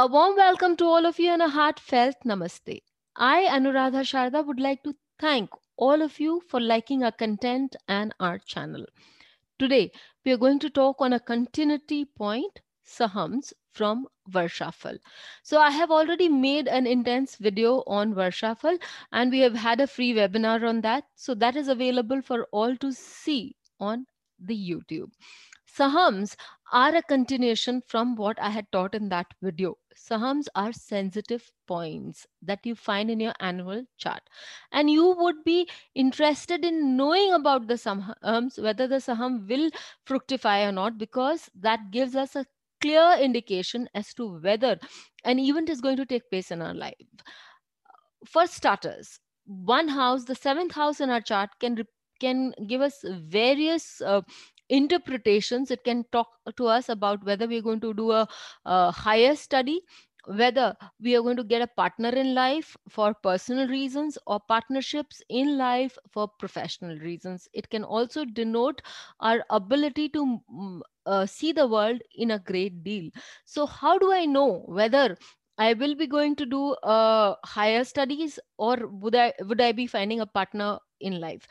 A warm welcome to all of you and a heartfelt namaste. I, Anuradha Sharda, would like to thank all of you for liking our content and our channel. Today, we are going to talk on a continuity point, Sahams from Varshafal. So I have already made an intense video on Varshafal and we have had a free webinar on that. So that is available for all to see on the YouTube. Sahams are a continuation from what I had taught in that video. Sahams are sensitive points that you find in your annual chart. And you would be interested in knowing about the Sahams, whether the Saham will fructify or not, because that gives us a clear indication as to whether an event is going to take place in our life. For starters, one house, the seventh house in our chart can can give us various uh, interpretations. It can talk to us about whether we're going to do a, a higher study, whether we are going to get a partner in life for personal reasons or partnerships in life for professional reasons. It can also denote our ability to mm, uh, see the world in a great deal. So, how do I know whether I will be going to do uh, higher studies or would I would I be finding a partner in life?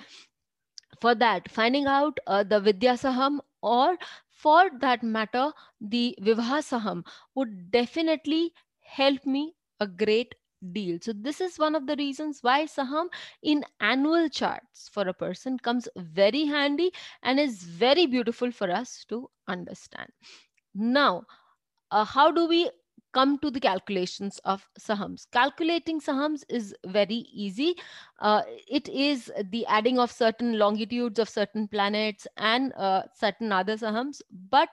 For that finding out uh, the vidya saham or for that matter the vivaha saham would definitely help me a great deal. So this is one of the reasons why saham in annual charts for a person comes very handy and is very beautiful for us to understand. Now uh, how do we come to the calculations of sahams. Calculating sahams is very easy. Uh, it is the adding of certain longitudes of certain planets and uh, certain other sahams. But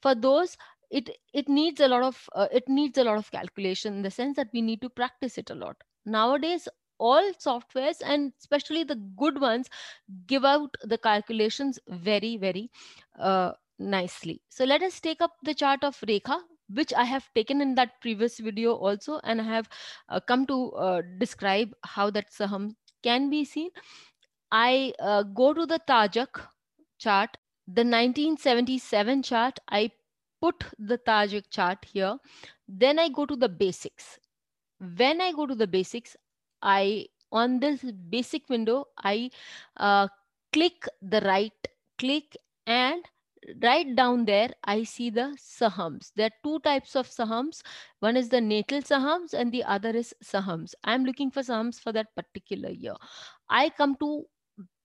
for those, it it needs a lot of uh, it needs a lot of calculation in the sense that we need to practice it a lot. Nowadays, all softwares and especially the good ones give out the calculations very very uh, nicely. So let us take up the chart of Rekha which I have taken in that previous video also, and I have uh, come to uh, describe how that saham can be seen. I uh, go to the Tajak chart, the 1977 chart. I put the Tajak chart here. Then I go to the basics. When I go to the basics, I on this basic window, I uh, click the right click and right down there, I see the sahams. There are two types of sahams. One is the natal sahams and the other is sahams. I'm looking for sahams for that particular year. I come to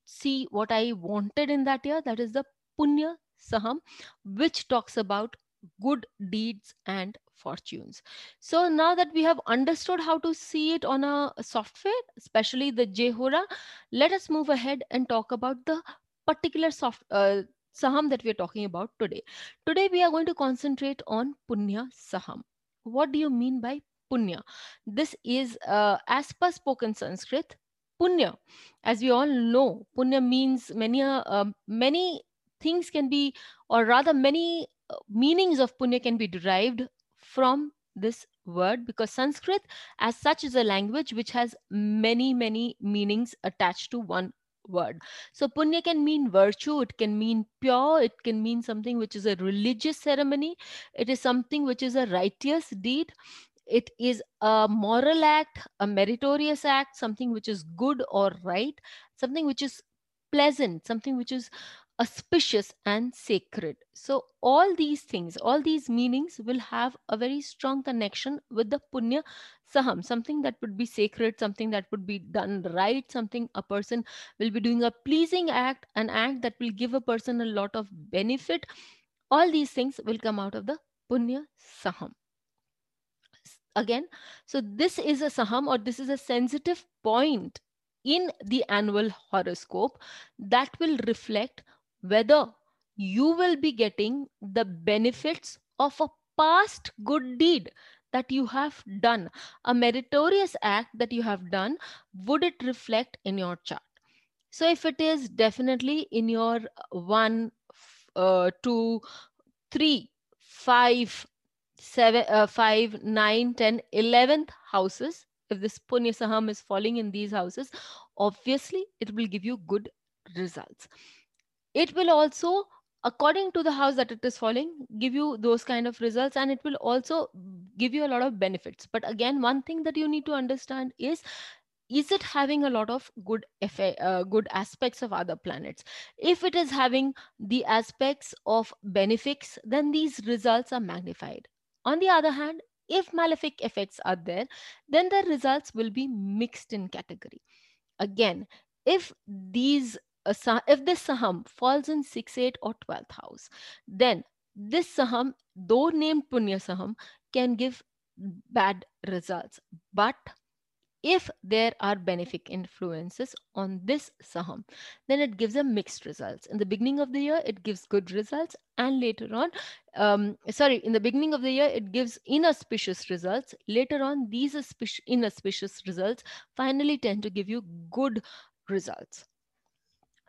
see what I wanted in that year. That is the punya saham, which talks about good deeds and fortunes. So now that we have understood how to see it on a software, especially the JHora, let us move ahead and talk about the particular soft uh, saham that we're talking about today. Today, we are going to concentrate on punya saham. What do you mean by punya? This is, uh, as per spoken Sanskrit, punya. As we all know, punya means many, uh, um, many things can be, or rather many uh, meanings of punya can be derived from this word because Sanskrit as such is a language which has many, many meanings attached to one word. So punya can mean virtue, it can mean pure, it can mean something which is a religious ceremony, it is something which is a righteous deed, it is a moral act, a meritorious act, something which is good or right, something which is pleasant, something which is auspicious and sacred. So all these things, all these meanings will have a very strong connection with the punya saham, something that would be sacred, something that would be done right, something a person will be doing a pleasing act, an act that will give a person a lot of benefit. All these things will come out of the punya saham. Again, so this is a saham or this is a sensitive point in the annual horoscope that will reflect whether you will be getting the benefits of a past good deed that you have done, a meritorious act that you have done, would it reflect in your chart? So if it is definitely in your one, uh, two, three, five, seven, uh, five, nine, ten, eleventh houses, if this Punya Saham is falling in these houses, obviously it will give you good results it will also according to the house that it is falling give you those kind of results and it will also give you a lot of benefits. But again one thing that you need to understand is is it having a lot of good effect, uh, good aspects of other planets? If it is having the aspects of benefics then these results are magnified. On the other hand if malefic effects are there then the results will be mixed in category. Again if these uh, if this saham falls in 6 8 or 12th house then this saham though named punya saham can give bad results. But if there are benefic influences on this saham then it gives a mixed results. In the beginning of the year it gives good results and later on um, sorry in the beginning of the year it gives inauspicious results. Later on these inauspicious results finally tend to give you good results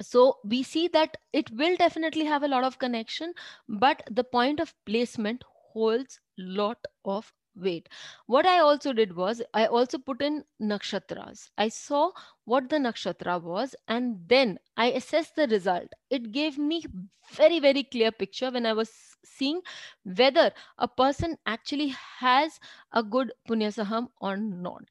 so we see that it will definitely have a lot of connection but the point of placement holds lot of weight. what i also did was i also put in nakshatras. I saw what the nakshatra was and then i assessed the result. It gave me very very clear picture when i was seeing whether a person actually has a good punyasaham or not.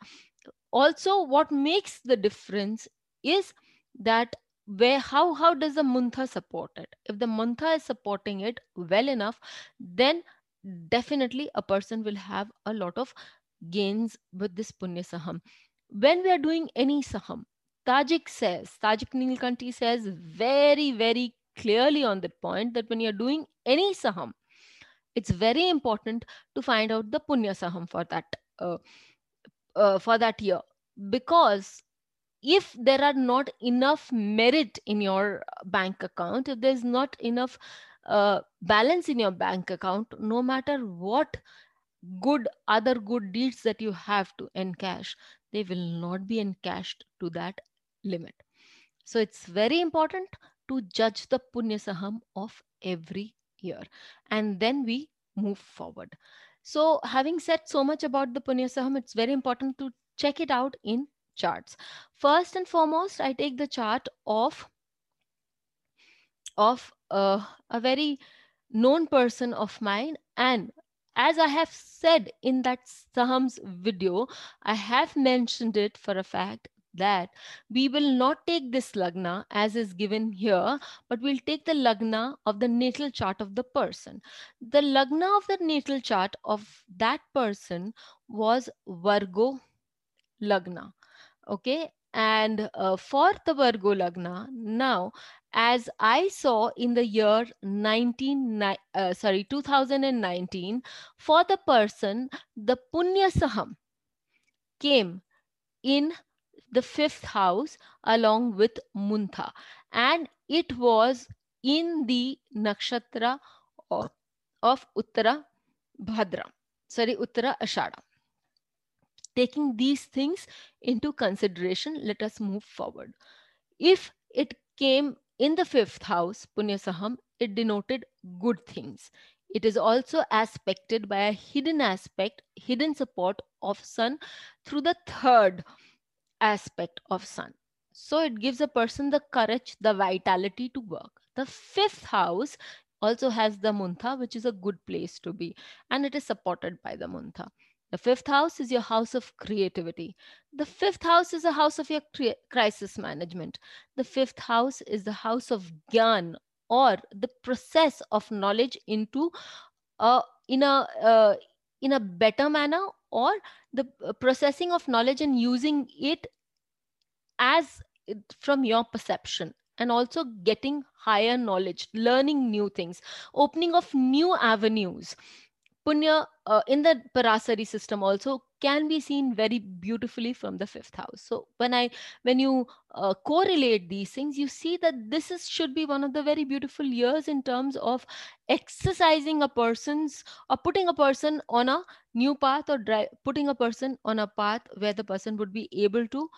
Also what makes the difference is that where how how does the muntha support it? If the muntha is supporting it well enough then definitely a person will have a lot of gains with this punya saham. When we are doing any saham tajik says tajik nilkanti says very very clearly on that point that when you're doing any saham it's very important to find out the punya saham for that uh, uh, for that year. Because if there are not enough merit in your bank account if there's not enough uh, balance in your bank account no matter what good other good deeds that you have to encash they will not be encashed to that limit. So it's very important to judge the punya saham of every year and then we move forward. So having said so much about the punya saham it's very important to check it out in charts first and foremost i take the chart of of uh, a very known person of mine and as I have said in that Sahams video, I have mentioned it for a fact that we will not take this lagna as is given here, but we'll take the lagna of the natal chart of the person. The lagna of the natal chart of that person was Virgo lagna. Okay. And uh, for the Virgo lagna, now as I saw in the year 19, uh, sorry, 2019, for the person, the Punya Saham came in the fifth house along with Muntha. And it was in the nakshatra of, of Uttara Bhadra, sorry, Uttara Ashada. Taking these things into consideration, let us move forward. If it came in the fifth house, Punyasaham, it denoted good things. It is also aspected by a hidden aspect, hidden support of sun through the third aspect of sun. So it gives a person the courage, the vitality to work. The fifth house also has the muntha, which is a good place to be, and it is supported by the muntha. The fifth house is your house of creativity. The fifth house is a house of your crisis management. The fifth house is the house of gyan or the process of knowledge into uh, in a uh, in a better manner or the uh, processing of knowledge and using it as from your perception and also getting higher knowledge learning new things opening of new avenues Punya uh, in the Parasari system also can be seen very beautifully from the fifth house. So when I when you uh, correlate these things, you see that this is should be one of the very beautiful years in terms of exercising a person's or putting a person on a new path or dri- putting a person on a path where the person would be able to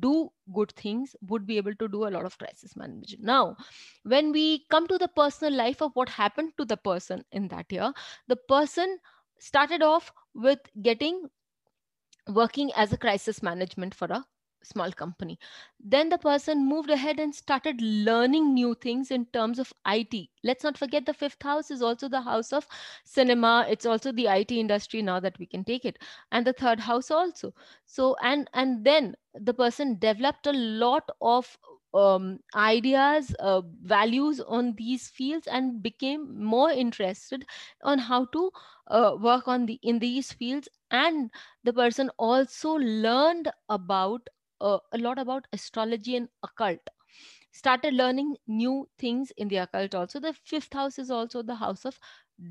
do good things would be able to do a lot of crisis management. Now when we come to the personal life of what happened to the person in that year the person started off with getting working as a crisis management for a small company. Then the person moved ahead and started learning new things in terms of it let's not forget the fifth house is also the house of cinema. It's also the it industry now that we can take it. And the third house also. So and and then the person developed a lot of um, ideas uh, values on these fields and became more interested on how to uh, work on the in these fields. And the person also learned about uh, a lot about astrology and occult. Started learning new things in the occult also. The fifth house is also the house of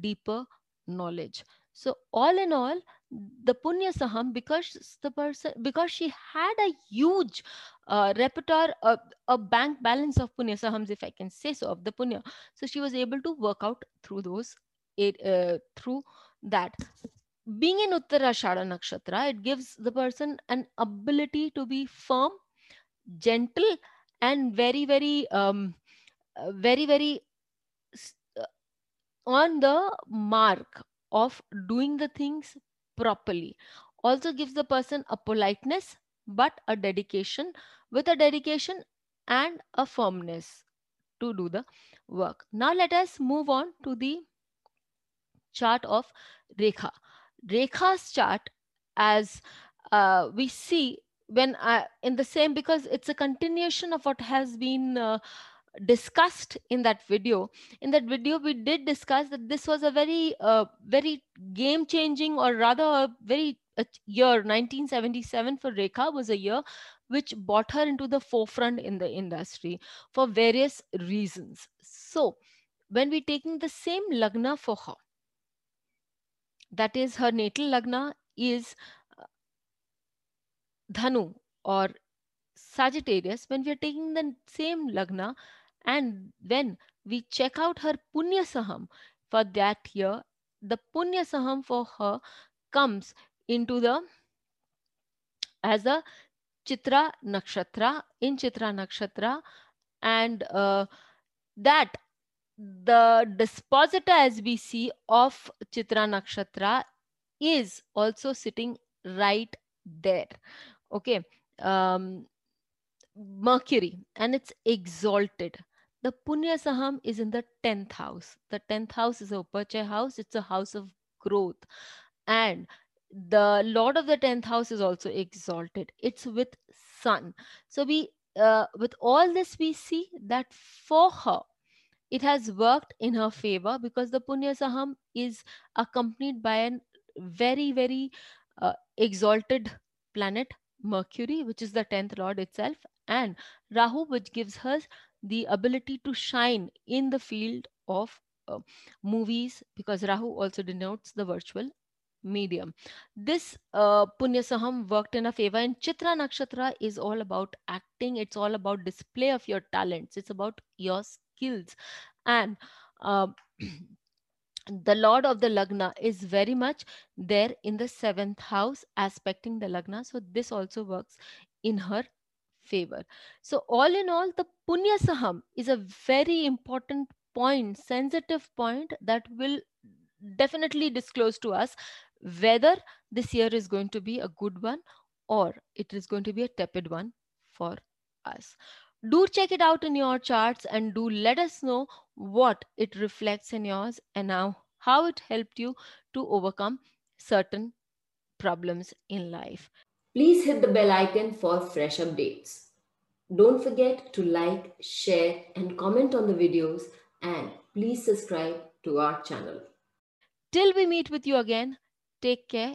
deeper knowledge. So all in all the punya saham because the person because she had a huge uh, repertoire uh, a bank balance of punya sahams if i can say so of the punya. So she was able to work out through those uh, through that being in Uttarashada Nakshatra, it gives the person an ability to be firm, gentle, and very, very, um, uh, very, very uh, on the mark of doing the things properly. Also gives the person a politeness, but a dedication with a dedication and a firmness to do the work. Now let us move on to the chart of Rekha. Rekha's chart as uh, we see when I, in the same because it's a continuation of what has been uh, discussed in that video. In that video we did discuss that this was a very uh, very game changing or rather a very a year 1977 for rekha was a year which brought her into the forefront in the industry for various reasons. So when we're taking the same lagna for her that is her natal lagna is uh, dhanu or sagittarius when we are taking the same lagna and when we check out her punya saham for that year the punya saham for her comes into the as a chitra nakshatra in chitra nakshatra and uh, that the dispositor as we see of Chitra Nakshatra is also sitting right there. Okay. Um, Mercury and it's exalted. The Punya Saham is in the 10th house. The 10th house is a Upachaya house, it's a house of growth. And the Lord of the 10th house is also exalted. It's with Sun. So we uh, with all this we see that for her it has worked in her favor because the Punya Saham is accompanied by a very, very uh, exalted planet, Mercury, which is the 10th Lord itself, and Rahu, which gives her the ability to shine in the field of uh, movies because Rahu also denotes the virtual medium. This uh, Punya Saham worked in a favor, and Chitra Nakshatra is all about acting, it's all about display of your talents, it's about your skills. And uh, the lord of the lagna is very much there in the seventh house aspecting the lagna. So this also works in her favor. So all in all the punya saham is a very important point sensitive point that will definitely disclose to us whether this year is going to be a good one or it is going to be a tepid one for us do check it out in your charts and do let us know what it reflects in yours and now how it helped you to overcome certain problems in life. Please hit the bell icon for fresh updates. Don't forget to like, share, and comment on the videos, and please subscribe to our channel. Till we meet with you again, take care.